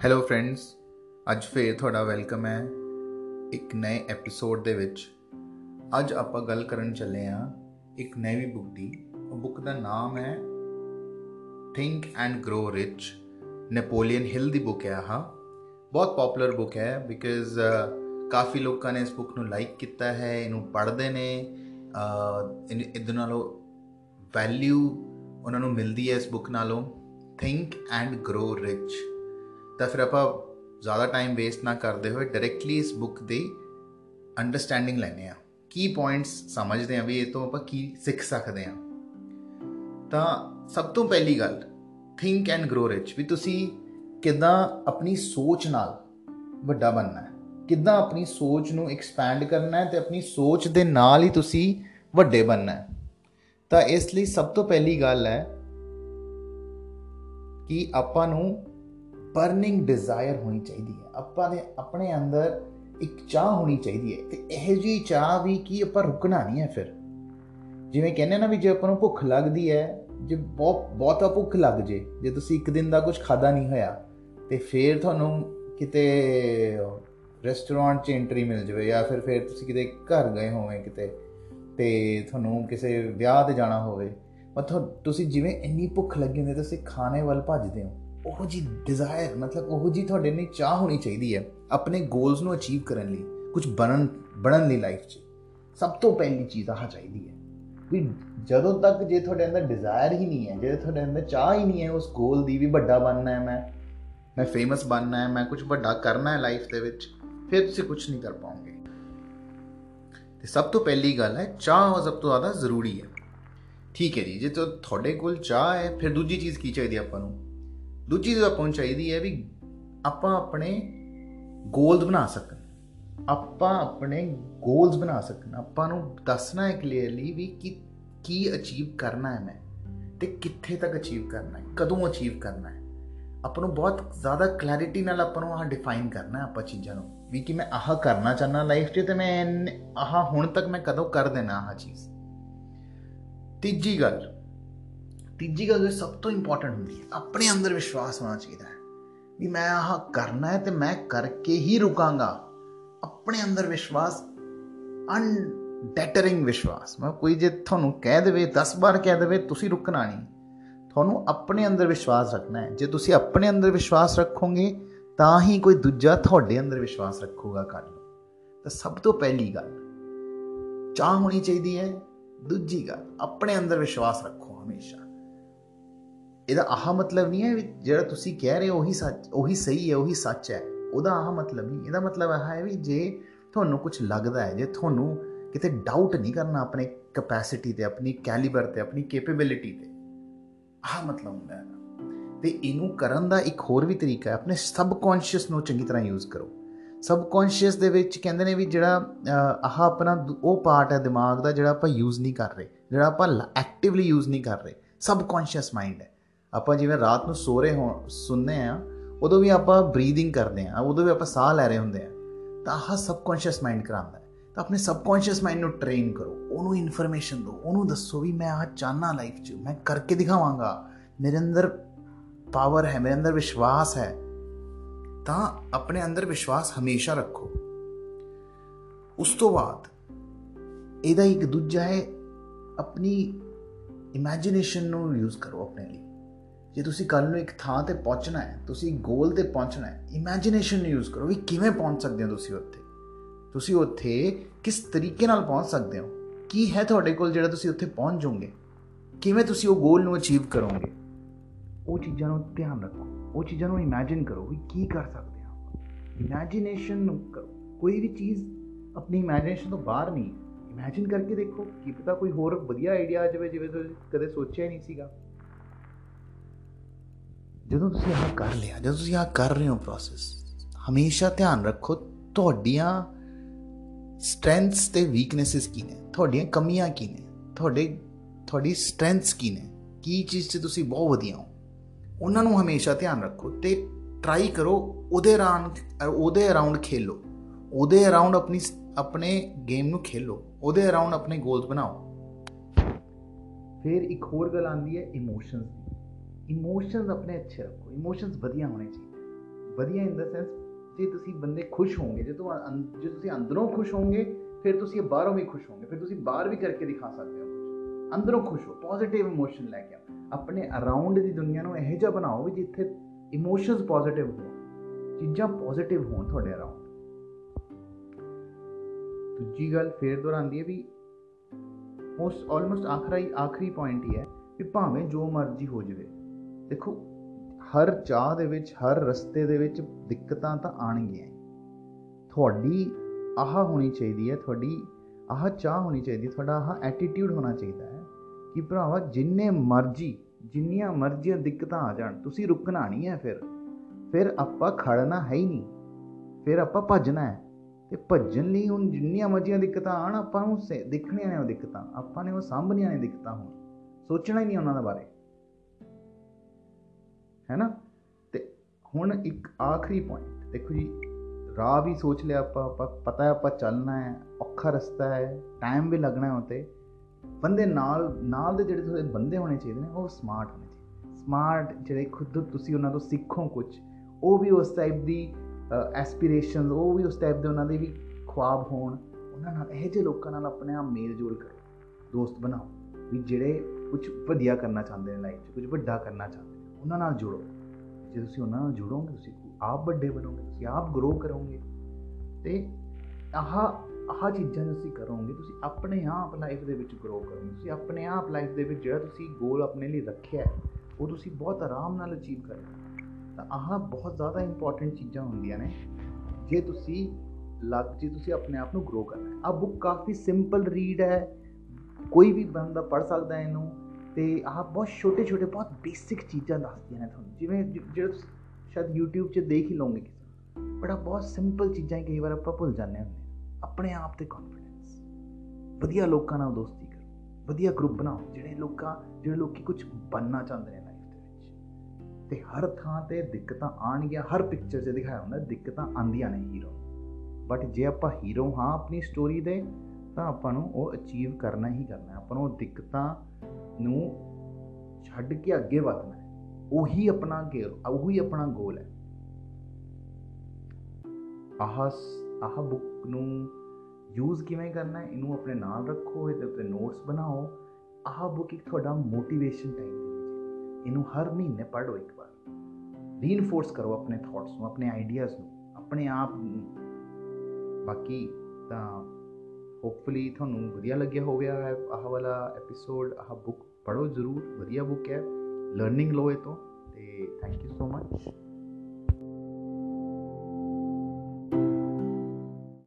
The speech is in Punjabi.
ਹੈਲੋ ਫਰੈਂਡਸ ਅੱਜ ਫੇਰ ਤੁਹਾਡਾ ਵੈਲਕਮ ਹੈ ਇੱਕ ਨਵੇਂ ਐਪੀਸੋਡ ਦੇ ਵਿੱਚ। ਅੱਜ ਆਪਾਂ ਗੱਲ ਕਰਨ ਚੱਲੇ ਆ ਇੱਕ ਨਵੀਂ ਬੁੱਕ ਦੀ। ਉਹ ਬੁੱਕ ਦਾ ਨਾਮ ਹੈ Think and Grow Rich Napoleon Hill the book ਹੈ ਆਹ। ਬਹੁਤ ਪਪੂਲਰ ਬੁੱਕ ਹੈ ਬਿਕਾਜ਼ ਕਾਫੀ ਲੋਕਾਂ ਨੇ ਇਸ ਬੁੱਕ ਨੂੰ ਲਾਈਕ ਕੀਤਾ ਹੈ, ਇਹਨੂੰ ਪੜ੍ਹਦੇ ਨੇ ਇਹਦੇ ਨਾਲੋਂ ਵੈਲਿਊ ਉਹਨਾਂ ਨੂੰ ਮਿਲਦੀ ਹੈ ਇਸ ਬੁੱਕ ਨਾਲੋਂ। ਥਿੰਕ ਐਂਡ ਗਰੋ ਰਿਚ ਤਾਂ ਫਿਰ ਆਪਾਂ ਜ਼ਿਆਦਾ ਟਾਈਮ ਵੇਸਟ ਨਾ ਕਰਦੇ ਹੋਏ ਡਾਇਰੈਕਟਲੀ ਇਸ ਬੁੱਕ ਦੀ ਅੰਡਰਸਟੈਂਡਿੰਗ ਲੈਣੇ ਆ ਕੀ ਪੁਆਇੰਟਸ ਸਮਝਦੇ ਆ ਵੀ ਇਹ ਤੋਂ ਆਪਾਂ ਕੀ ਸਿੱਖ ਸਕਦੇ ਆ ਤਾਂ ਸਭ ਤੋਂ ਪਹਿਲੀ ਗੱਲ ਥਿੰਕ ਐਂਡ ਗਰੋ ਰਿਚ ਵੀ ਤੁਸੀਂ ਕਿਦਾਂ ਆਪਣੀ ਸੋਚ ਨਾਲ ਵੱਡਾ ਬਣਨਾ ਹੈ। ਕਿਦਾਂ ਆਪਣੀ ਸੋਚ ਨੂੰ ਐਕਸਪੈਂਡ ਕਰਨਾ ਹੈ ਤੇ ਆਪਣੀ ਸੋਚ ਦੇ ਨਾਲ ਹੀ ਤੁਸੀਂ ਵੱਡੇ ਬਣਨਾ ਹੈ। ਤਾਂ ਇਸ ਲਈ ਸਭ ਤੋਂ ਪਹਿਲੀ ਗੱਲ ਹੈ ਕਿ ਆਪਾਂ ਨੂੰ ਬਰਨਿੰਗ ਡਿਜ਼ਾਇਰ ਹੋਣੀ ਚਾਹੀਦੀ ਹੈ। ਆਪਾਂ ਦੇ ਆਪਣੇ ਅੰਦਰ ਇੱਕ ਚਾਹ ਹੋਣੀ ਚਾਹੀਦੀ ਹੈ ਤੇ ਇਹ ਜੀ ਚਾਹ ਵੀ ਕੀ ਆਪਾਂ ਰੁਕਣਾ ਨਹੀਂ ਹੈ ਫਿਰ। ਜਿਵੇਂ ਕਹਿੰਦੇ ਨਾ ਵੀ ਜੇ ਆਪਾਂ ਨੂੰ ਭੁੱਖ ਲੱਗਦੀ ਹੈ, ਜੇ ਬਹੁਤ, ਬਹੁਤਾ ਭੁੱਖ ਲੱਗ ਜੇ ਜੇ ਤੁਸੀਂ ਇੱਕ ਦਿਨ ਦਾ ਕੁਝ ਖਾਦਾ ਨਹੀਂ ਹੋਇਆ, ਤੇ ਫਿਰ ਤੁਹਾਨੂੰ ਕਿਤੇ ਰੈਸਟੋਰੈਂਟ 'ਚ ਐਂਟਰੀ ਮਿਲ ਜਵੇ ਜਾਂ ਫਿਰ ਫਿਰ ਤੁਸੀਂ ਕਿਤੇ ਘਰ ਗਏ ਹੋਵੇਂ ਕਿਤੇ ਤੇ ਤੁਹਾਨੂੰ ਕਿਸੇ ਵਿਆਹ ਤੇ ਜਾਣਾ ਹੋਵੇ, ਮਤਲਬ ਤੁਸੀਂ ਜਿਵੇਂ ਇੰਨੀ ਭੁੱਖ ਲੱਗੀ ਹੁੰਦੀ ਤੁਸੀਂ ਖਾਣੇ ਵੱਲ ਭੱਜਦੇ ਹੋ। ਉਹ ਜੀ ਡਿਜ਼ਾਇਰ ਮਤਲਬ ਉਹ ਜੀ ਤੁਹਾਡੇ ਨੇ ਚਾਹ ਹੋਣੀ ਚਾਹੀਦੀ ਹੈ ਆਪਣੇ ਗੋਲਸ ਨੂੰ ਅਚੀਵ ਕਰਨ ਲਈ ਕੁਝ ਬਣਨ ਬਣਨ ਲਈ ਲਾਈਫ 'ਚ। ਸਭ ਤੋਂ ਪਹਿਲੀ ਚੀਜ਼ ਆਹ ਚਾਹੀਦੀ ਹੈ ਵੀ ਜਦੋਂ ਤੱਕ ਜੇ ਤੁਹਾਡੇ ਅੰਦਰ ਡਿਜ਼ਾਇਰ ਹੀ ਨਹੀਂ ਹੈ, ਜੇ ਤੁਹਾਡੇ ਅੰਦਰ ਚਾਹ ਹੀ ਨਹੀਂ ਹੈ, ਉਸ ਗੋਲ ਦੀ ਵੀ ਵੱਡਾ ਬਣਨਾ ਹੈ ਮੈਂ ਮੈਂ ਫੇਮਸ ਬਣਨਾ ਹੈ, ਮੈਂ ਕੁਝ ਵੱਡਾ ਕਰਨਾ ਹੈ ਲਾਈਫ ਦੇ ਵਿੱਚ, ਫਿਰ ਤੁਸੀਂ ਕੁਝ ਨਹੀਂ ਕਰ ਪਾਓਗੇ। ਤੇ ਸਭ ਤੋਂ ਪਹਿਲੀ ਗੱਲ ਹੈ, ਚਾਹ ਸਭ ਤੋਂ ਜ਼ਿਆਦਾ ਜ਼ਰੂਰੀ ਹੈ। ਠੀਕ ਹੈ ਜੀ, ਜੇ ਤੁਹਾਡੇ ਕੋਲ ਚਾਹ ਹੈ, ਫਿਰ ਦੂਜੀ ਚੀਜ਼ ਕੀ ਚਾਹੀਦੀ ਆਪਾਂ ਨੂੰ? ਦੂਜੀ ਚੀਜ਼ ਆਪਾਂ ਨੂੰ ਚਾਹੀਦੀ ਹੈ ਵੀ ਆਪਾਂ ਆਪਣੇ ਗੋਲਸ ਬਣਾ ਸਕਣ। ਆਪਾਂ ਆਪਣੇ ਗੋਲਸ ਬਣਾ ਸਕਣ। ਆਪਾਂ ਨੂੰ ਦੱਸਣਾ ਹੈ ਕਲੀਅਰਲੀ ਵੀ ਕਿ ਕੀ ਅਚੀਵ ਕਰਨਾ ਹੈ ਮੈਂ ਤੇ ਕਿੱਥੇ ਤੱਕ ਅਚੀਵ ਕਰਨਾ ਹੈ, ਕਦੋਂ ਅਚੀਵ ਕਰਨਾ ਹੈ। ਆਪਾਂ ਨੂੰ ਬਹੁਤ ਜ਼ਿਆਦਾ ਕਲੈਰਿਟੀ ਨਾਲ ਆਪਾਂ ਨੂੰ ਆਹ ਡਿਫਾਈਨ ਕਰਨਾ ਹੈ ਆਪਾਂ ਚੀਜ਼ਾਂ ਨੂੰ ਵੀ ਕਿ ਮੈਂ ਆਹ ਕਰਨਾ ਚਾਹਨਾ ਲਾਈਫ 'ਚ ਤੇ ਮੈਂ ਆਹ ਹੁਣ ਤੱਕ ਮੈਂ ਕਦੋਂ ਕਰ ਦੇਣਾ ਆਹ ਚੀਜ਼। ਤੀਜੀ ਗੱਲ ਤੀਜੀ ਗੱਲ ਜੋ ਸਭ ਤੋਂ ਇੰਪੋਰਟੈਂਟ ਹੁੰਦੀ ਹੈ, ਆਪਣੇ ਅੰਦਰ ਵਿਸ਼ਵਾਸ ਹੋਣਾ ਚਾਹੀਦਾ ਹੈ ਵੀ ਮੈਂ ਆਹ ਕਰਨਾ ਹੈ ਤੇ ਮੈਂ ਕਰਕੇ ਹੀ ਰੁਕਾਂਗਾ। ਆਪਣੇ ਅੰਦਰ ਵਿਸ਼ਵਾਸ ਅਨਡੈਟਰਿੰਗ ਵਿਸ਼ਵਾਸ। ਮੈਂ ਕੋਈ ਜੇ ਤੁਹਾਨੂੰ ਕਹਿ ਦੇਵੇ 10 ਵਾਰ ਕਹਿ ਦੇਵੇ, ਤੁਸੀਂ ਰੁਕਣਾ ਨਹੀਂ। ਤੁਹਾਨੂੰ ਆਪਣੇ ਅੰਦਰ ਵਿਸ਼ਵਾਸ ਰੱਖਣਾ ਹੈ। ਜੇ ਤੁਸੀਂ ਆਪਣੇ ਅੰਦਰ ਵਿਸ਼ਵਾਸ ਰੱਖੋਗੇ, ਤਾਂ ਹੀ ਕੋਈ ਦੂਜਾ ਤੁਹਾਡੇ ਅੰਦਰ ਵਿਸ਼ਵਾਸ ਰੱਖੂਗਾ ਕੱਲ ਨੂੰ ਤਾਂ ਸਭ ਤੋਂ ਪਹਿਲੀ ਗੱਲ, ਚਾਹ ਹੋਣੀ ਚਾਹੀਦੀ ਹੈ। ਦੂਜੀ ਗੱਲ, ਆਪਣੇ ਅੰਦਰ ਵਿਸ਼ਵਾਸ ਰੱਖੋ ਹਮੇਸ਼ਾ। ਇਹਦਾ ਆਹ ਮਤਲਬ ਨਹੀਂ ਹੈ ਵੀ ਜਿਹੜਾ ਤੁਸੀਂ ਕਹਿ ਰਹੇ ਹੋ ਉਹੀ ਸੱਚ, ਉਹੀ ਸਹੀ ਹੈ, ਉਹੀ ਸੱਚ ਹੈ। ਉਹਦਾ ਆਹ ਮਤਲਬ ਨਹੀਂ। ਇਹਦਾ ਮਤਲਬ ਇਹ ਹੈ ਵੀ ਜੇ ਤੁਹਾਨੂੰ ਕੁਝ ਲੱਗਦਾ ਹੈ, ਜੇ ਤੁਹਾਨੂੰ ਕਿਤੇ ਡਾਊਟ ਨਹੀਂ ਕਰਨਾ ਆਪਣੇ ਕੈਪੈਸਿਟੀ ਤੇ, ਆਪਣੀ ਕੈਲੀਬਰ ਤੇ, ਆਪਣੀ ਕੈਪੇਬਿਲਿਟੀ ਤੇ, ਆਹ ਮਤਲਬ ਹੁੰਦਾ ਹੈ। ਤੇ ਇਹਨੂੰ ਕਰਨ ਦਾ ਇੱਕ ਹੋਰ ਵੀ ਤਰੀਕਾ ਹੈ, ਆਪਣੇ ਸਬਕੌਂਸ਼ੀਅਸ ਨੂੰ ਚੰਗੀ ਤਰ੍ਹਾਂ ਯੂਜ਼ ਕਰੋ। ਸਬਕੌਂਸ਼ੀਅਸ ਦੇ ਵਿੱਚ ਕਹਿੰਦੇ ਨੇ ਵੀ ਜਿਹੜਾ ਆਹ ਆਪਣਾ ਉਹ ਪਾਰਟ ਹੈ ਦਿਮਾਗ ਦਾ ਜਿਹੜਾ ਆਪਾਂ ਯੂਜ਼ ਨਹੀਂ ਕਰ ਰਹੇ, ਜਿਹੜਾ ਆਪਾਂ ਐਕਟਿਵਲੀ ਯੂਜ਼ ਨਹੀਂ ਕਰ ਰਹੇ। ਸਬਕੌਂਸ਼ੀਅਸ ਮਾਈਂਡ ਹੈ। ਆਪਾਂ ਜਿਵੇਂ ਰਾਤ ਨੂੰ ਸੋ ਰਹੇ ਹੋ ਸੁਣਨੇ ਆ ਉਦੋਂ ਵੀ ਆਪਾਂ ਬਰੀਥਿੰਗ ਕਰਦੇ ਆ ਉਦੋਂ ਵੀ ਆਪਾਂ ਸਾਹ ਲੈ ਰਹੇ ਹੁੰਦੇ ਆ ਤਾਂ ਆਹ ਸਬਕੌਂਸ਼ੀਅਸ ਮਾਈਂਡ ਕਰਾਂਦਾ ਤਾਂ ਆਪਣੇ ਸਬਕੌਂਸ਼ੀਅਸ ਮਾਈਂਡ ਨੂੰ ਟ੍ਰੇਨ ਕਰੋ, ਉਹਨੂੰ ਇਨਫੋਰਮੇਸ਼ਨ ਦਿਓ, ਉਹਨੂੰ ਦੱਸੋ ਵੀ ਮੈਂ ਆਹ ਚਾਹਨਾ ਲਾਈਫ 'ਚ, ਮੈਂ ਕਰਕੇ ਦਿਖਾਵਾਂਗਾ, ਮੇਰੇ ਅੰਦਰ ਪਾਵਰ ਹੈ, ਮੇਰੇ ਅੰਦਰ ਵਿਸ਼ਵਾਸ ਹੈ, ਤਾਂ ਆਪਣੇ ਅੰਦਰ ਵਿਸ਼ਵਾਸ ਹਮੇਸ਼ਾ ਰੱਖੋ। ਉਸ ਤੋਂ ਬਾਅਦ, ਇਹਦਾ ਇੱਕ ਦੂਜਾ ਹੈ, ਆਪਣੀ ਇਮੇਜਿਨੇਸ਼ਨ ਨੂੰ ਯੂਜ਼ ਕਰੋ ਆਪਣੇ ਲਈ। ਜੇ ਤੁਸੀਂ ਕੱਲ ਨੂੰ ਇੱਕ ਥਾਂ ਤੇ ਪਹੁੰਚਣਾ ਹੈ, ਤੁਸੀਂ ਗੋਲ ਤੇ ਪਹੁੰਚਣਾ ਹੈ ਇਮੇਜਿਨੇਸ਼ਨ ਨੂੰ ਯੂਜ਼ ਕਰੋ ਵੀ ਕਿਵੇਂ ਪਹੁੰਚ ਸਕਦੇ ਹੋ ਤੁਸੀਂ ਉੱਥੇ। ਤੁਸੀਂ ਉੱਥੇ ਕਿਸ ਤਰੀਕੇ ਨਾਲ ਪਹੁੰਚ ਸਕਦੇ ਹੋ? ਕੀ ਹੈ ਤੁਹਾਡੇ ਕੋਲ ਜਿਹੜਾ ਤੁਸੀਂ ਉੱਥੇ ਪਹੁੰਚ ਜਾਓਗੇ? ਕਿਵੇਂ ਤੁਸੀਂ ਉਹ ਗੋਲ ਨੂੰ ਅਚੀਵ ਕਰੋਗੇ? ਉਹ ਚੀਜ਼ਾਂ ਨੂੰ ਧਿਆਨ ਰੱਖੋ। ਉਹ ਚੀਜ਼ਾਂ ਨੂੰ ਇਮੇਜਿਨ ਕਰੋ ਵੀ ਕੀ ਕਰ ਸਕਦੇ ਹਾਂ ਇਮੇਜਿਨੇਸ਼ਨ ਨੂੰ ਕਰੋ। ਕੋਈ ਵੀ ਚੀਜ਼ ਆਪਣੀ ਇਮੇਜਿਨੇਸ਼ਨ ਤੋਂ ਬਾਹਰ ਨਹੀਂ। ਇਮੇਜਿਨ ਕਰਕੇ ਦੇਖੋ। ਕੀ ਪਤਾ ਕੋਈ ਹੋਰ ਵਧੀਆ ਆਈਡੀਆ ਆ ਜਾਵੇ, ਜਿਵੇਂ ਤੁਸੀਂ ਕਦੇ ਸੋਚਿਆ ਨਹੀਂ ਸੀਗਾ। ਜਦੋਂ ਤੁਸੀਂ ਆਹ ਕਰ ਲਿਆ, ਜਦੋਂ ਤੁਸੀਂ ਆਹ ਕਰ ਰਹੇ ਹੋ ਪ੍ਰੋਸੈਸ ਹਮੇਸ਼ਾ ਧਿਆਨ ਰੱਖੋ ਤੁਹਾਡੀਆਂ ਸਟਰੈਂਥਸ ਤੇ ਵੀਕਨੈਸਸ ਕੀ ਨੇ, ਤੁਹਾਡੀਆਂ ਕਮੀਆਂ ਕੀ ਨੇ, ਤੁਹਾਡੇ, ਤੁਹਾਡੀ ਸਟਰੈਂਥਸ ਕੀ ਨੇ, ਕੀ ਚੀਜ਼ 'ਚ ਤੁਸੀਂ ਬਹੁਤ ਵਧੀਆ ਹੋ। ਉਹਨਾਂ ਨੂੰ ਹਮੇਸ਼ਾ ਧਿਆਨ ਰੱਖੋ ਤੇ ਟਰਾਈ ਕਰੋ ਉਹਦੇ ਅਰਾਊਂਡ ਉਹਦੇ ਅਰਾਊਂਡ ਖੇਲੋ। ਉਹਦੇ ਅਰਾਊਂਡ ਆਪਣੀ ਆਪਣੇ ਗੇਮ ਨੂੰ ਖੇਲੋ। ਉਹਦੇ ਅਰਾਊਂਡ ਆਪਣੇ ਗੋਲਸ ਬਣਾਓ। ਫਿਰ ਇੱਕ ਹੋਰ ਗੱਲ ਆਉਂਦੀ ਹੈ ਇਮੋਸ਼ਨਸ ਇਮੋਸ਼ਨਸ ਆਪਣੇ ਅੱਛੇ ਰੱਖੋ ਇਮੋਸ਼ਨਸ ਵਧੀਆ ਹੋਣੇ ਚਾਹੀਦੇ ਵਧੀਆ ਇਨ ਦਾ ਸੈਂਸ ਜੇ ਤੁਸੀਂ ਬੰਦੇ ਖੁਸ਼ ਹੋਵੋਗੇ, ਜੇ ਤੁਮ ਜੇ ਤੁਸੀਂ ਅੰਦਰੋਂ ਖੁਸ਼ ਹੋਵੋਗੇ, ਫਿਰ ਤੁਸੀਂ ਬਾਹਰੋਂ ਵੀ ਖੁਸ਼ ਹੋਵੋਗੇ, ਫਿਰ ਤੁਸੀਂ ਬਾਹਰ ਵੀ ਕਰਕੇ ਦਿਖਾ ਸਕਦੇ ਹੋ ਕੁਝ ਅੰਦਰੋਂ ਖੁਸ਼ ਹੋ ਪੋਜ਼ਿਟਿਵ ਇਮੋਸ਼ਨ ਲੈ ਕੇ ਆਓ ਆਪਣੇ ਅਰਾਊਂਡ ਦੀ ਦੁਨੀਆ ਨੂੰ ਇਹੋ ਜਿਹਾ ਬਣਾਓ ਵੀ ਜਿੱਥੇ ਇਮੋਸ਼ਨਸ ਪੋਜ਼ਿਟਿਵ ਹੋਣ, ਚੀਜ਼ਾਂ ਪੋਜ਼ਿਟਿਵ ਹੋਣ ਤੁਹਾਡੇ ਅਰਾਊਂਡ ਦੂਜੀ ਗੱਲ ਫੇਰ ਦੁਹਰਾਉਂਦੀ ਹੈ ਵੀ ਉਸ ਆਲਮੋਸਟ ਆਖਰੀ ਆਖਰੀ ਪੁਆਇੰਟ ਹੀ ਹੈ ਵੀ ਭਾਵੇਂ ਜੋ ਮਰਜ਼ੀ ਹੋ ਜਾਵੇ ਦੇਖੋ, ਹਰ ਚਾਹ ਦੇ ਵਿੱਚ, ਹਰ ਰਸਤੇ ਦੇ ਵਿੱਚ ਦਿੱਕਤਾਂ ਤਾਂ ਆਣਗੀਆਂ ਤੁਹਾਡੀ ਆਹ ਹੋਣੀ ਚਾਹੀਦੀ ਹੈ, ਤੁਹਾਡੀ ਆਹ ਚਾਹ ਹੋਣੀ ਚਾਹੀਦੀ ਤੁਹਾਡਾ ਆਹ ਐਟੀਟਿਊਡ ਹੋਣਾ ਚਾਹੀਦਾ ਹੈ ਕਿ ਭਰਾਵਾ, ਜਿੰਨੇ ਮਰਜ਼ੀ, ਜਿੰਨੀਆਂ ਮਰਜ਼ੀਆਂ ਦਿੱਕਤਾਂ ਆ ਜਾਣ, ਤੁਸੀਂ ਰੁਕਣਾ ਨਹੀਂ ਹੈ ਫਿਰ। ਫਿਰ ਆਪਾਂ ਖੜਨਾ ਹੈ ਹੀ ਨਹੀਂ। ਫਿਰ ਆਪਾਂ ਭੱਜਣਾ ਹੈ। ਤੇ ਭੱਜਣ ਲਈ ਹੁਣ ਜਿੰਨੀਆਂ ਮਰਜ਼ੀਆਂ ਦਿੱਕਤਾਂ ਆਣ ਆਪਾਂ ਨੂੰ ਦੇਖਣੀਆਂ ਨੇ ਉਹ ਦਿੱਕਤਾਂ, ਆਪਾਂ ਨੇ ਉਹ ਸਾਂਭਣੀਆਂ ਨੇ ਦਿੱਕਤਾਂ ਹੁਣ। ਸੋਚਣਾ ਹੀ ਨਹੀਂ ਉਹਨਾਂ ਦੇ ਬਾਰੇ। ਹੈ ਨਾ ਤੇ ਹੁਣ ਇੱਕ ਆਖਰੀ ਪੁਆਇੰਟ ਦੇਖੋ ਜੀ, ਰਾਹ ਵੀ ਸੋਚ ਲਿਆ ਆਪਾਂ ਆਪਾਂ ਪਤਾ ਹੈ ਆਪਾਂ ਚੱਲਣਾ ਹੈ ਔਖਾ ਰਸਤਾ ਹੈ ਟਾਈਮ ਵੀ ਲੱਗਣਾ ਹੈ ਉਤੇ ਬੰਦੇ ਨਾਲ ਨਾਲ ਦੇ ਜਿਹੜੇ ਤੁਹਾਡੇ ਬੰਦੇ ਹੋਣੇ ਚਾਹੀਦੇ ਨੇ, ਉਹ ਸਮਾਰਟ ਹੋਣੇ ਚਾਹੀਦੇ ਸਮਾਰਟ ਜਿਹੜੇ ਖੁਦ ਤੁਸੀਂ ਉਹਨਾਂ ਤੋਂ ਸਿੱਖੋ ਕੁਝ ਉਹ ਵੀ ਉਸ ਟਾਈਪ ਦੀ ਐਸਪੀਰੇਸ਼ਨਸ ਉਹ ਵੀ ਉਸ ਟਾਈਪ ਦੇ ਉਹਨਾਂ ਦੇ ਵੀ ਖੁਆਬ ਹੋਣ। ਉਹਨਾਂ ਨਾਲ ਇਹ ਜਿਹੇ ਲੋਕਾਂ ਨਾਲ ਆਪਣੇ ਆਪ ਮੇਲ ਜੋਲ ਕਰੋ। ਦੋਸਤ ਬਣਾਓ। ਵੀ ਜਿਹੜੇ ਕੁਝ ਵਧੀਆ ਕਰਨਾ ਚਾਹੁੰਦੇ ਨੇ ਲਾਈਫ 'ਚ ਕੁਝ ਵੱਡਾ ਕਰਨਾ ਚਾਹੁੰਦੇ ਨੇ। ਉਹਨਾਂ ਨਾਲ ਜੁੜੋ। ਜੇ ਤੁਸੀਂ ਉਹਨਾਂ ਨਾਲ ਜੁੜੋਗੇ, ਤੁਸੀਂ ਆਪ ਵੱਡੇ ਬਣੋਗੇ, ਤੁਸੀਂ ਆਪ ਗਰੋ ਕਰੋਗੇ, ਤੇ ਆਹ ਆਹ ਚੀਜ਼ਾਂ ਤੁਸੀਂ ਕਰੋਗੇ, ਤੁਸੀਂ ਆਪਣੇ ਆਪ ਲਾਈਫ ਦੇ ਵਿੱਚ ਗਰੋ ਕਰੋਗੇ। ਤੁਸੀਂ ਆਪਣੇ ਆਪ ਲਾਈਫ ਦੇ ਵਿੱਚ ਜਿਹੜਾ ਤੁਸੀਂ ਗੋਲ ਆਪਣੇ ਲਈ ਰੱਖਿਆ ਉਹ ਤੁਸੀਂ ਬਹੁਤ ਆਰਾਮ ਨਾਲ ਅਚੀਵ ਕਰੋਗੇ ਤਾਂ ਆਹ ਬਹੁਤ ਜ਼ਿਆਦਾ ਇੰਪੋਰਟੈਂਟ ਚੀਜ਼ਾਂ ਹੁੰਦੀਆਂ ਨੇ। ਜੇ ਤੁਸੀਂ ਲੱਗ, ਜੇ ਤੁਸੀਂ ਆਪਣੇ ਆਪ ਨੂੰ ਗਰੋ ਕਰਨਾ ਹੈ। ਆ ਬੁੱਕ ਕਾਫੀ ਸਿੰਪਲ ਰੀਡ ਹੈ। ਕੋਈ ਵੀ ਬੰਦਾ ਪੜ ਸਕਦਾ ਹੈ ਇਹਨੂੰ। ਤੇ ਆਹ ਬਹੁਤ ਛੋਟੇ ਛੋਟੇ, ਬਹੁਤ ਬੇਸਿਕ ਚੀਜ਼ਾਂ ਦੱਸਦੀਆਂ ਨੇ ਤੁਹਾਨੂੰ। ਜਿਵੇਂ ਜਿਹੜਾ ਸ਼ਾਇਦ YouTube 'ਚ ਦੇਖ ਹੀ ਲਓਗੇ ਕਿਸੇ ਬੜਾ ਬਹੁਤ ਸਿੰਪਲ ਚੀਜ਼ਾਂ ਕਈ ਵਾਰ ਆਪਾਂ ਭੁੱਲ ਜਾਂਦੇ ਹੁੰਦੇ ਆਪਣੇ ਆਪ ਤੇ ਕੌਨਫੀਡੈਂਸ ਵਧੀਆ ਲੋਕਾਂ ਨਾਲ ਦੋਸਤੀ ਕਰੋ। ਵਧੀਆ ਗਰੁੱਪ ਬਣਾਓ। ਜਿਹੜੇ ਲੋਕਾਂ, ਜਿਹੜੇ ਲੋਕੀ ਕੁਝ ਬਣਨਾ ਚਾਹੁੰਦੇ ਨੇ ਲਾਈਫ ਦੇ ਵਿੱਚ। ਤੇ ਹਰ ਥਾਂ ਤੇ ਦਿੱਕਤਾਂ ਆਣਗੀਆਂ ਹਰ ਪਿਕਚਰ 'ਚ ਦਿਖਾਇਆ ਹੁੰਦਾ, ਦਿੱਕਤਾਂ ਆਂਦੀਆਂ ਨੇ ਹੀਰੋ ਬਟ ਜੇ ਆਪਾਂ ਹੀਰੋ ਹਾਂ, ਆਪਣੀ ਸਟੋਰੀ ਦੇ ਤਾਂ ਆਪਾਂ ਨੂੰ ਉਹ ਅਚੀਵ ਕਰਨਾ ਹੀ ਕਰਨਾ ਆਪਾਂ ਨੂੰ ਦਿੱਕਤਾਂ ਨੂੰ ਛੱਡ ਕੇ ਅੱਗੇ ਵਧਣਾ ਹੈ। ਉਹੀ ਆਪਣਾ ਗੇਰ ਉਹੀ ਆਪਣਾ ਗੋਲ ਹੈ। ਆਹ ਆਹ ਬੁੱਕ ਨੂੰ ਯੂਜ਼ ਕਿਵੇਂ ਕਰਨਾ ਹੈ, ਇਹਨੂੰ ਆਪਣੇ ਨਾਲ ਰੱਖੋ, ਇਹਦੇ ਉੱਤੇ ਨੋਟਸ ਬਣਾਓ। ਆਹ ਬੁੱਕ ਇੱਕ ਤੁਹਾਡਾ ਮੋਟੀਵੇਸ਼ਨ ਟਾਈਮ ਦੇ ਵਿੱਚ ਇਹਨੂੰ ਹਰ ਮਹੀਨੇ ਪੜ੍ਹੋ ਇੱਕ ਵਾਰ। ਰੀਇਨਫੋਰਸ ਕਰੋ ਆਪਣੇ ਥਾਟਸ ਨੂੰ, ਆਪਣੇ ਆਈਡੀਆਜ਼ ਨੂੰ, ਆਪਣੇ ਆਪ ਨੂੰ। ਬਾਕੀ ਤਾਂ ਹੋਪਫੁਲੀ ਤੁਹਾਨੂੰ ਵਧੀਆ ਲੱਗਿਆ ਹੋਵੇਗਾ ਆਹ ਵਾਲਾ ਐਪੀਸੋਡ ਆਹ ਬੁੱਕ ਪੜੋ ਜ਼ਰੂਰ, ਵਧੀਆ ਬੁੱਕ ਹੈ। ਲਰਨਿੰਗ ਲੋ ਇਹ ਤੋਂ, ਤੇ ਥੈਂਕ ਯੂ ਸੋ ਮਚ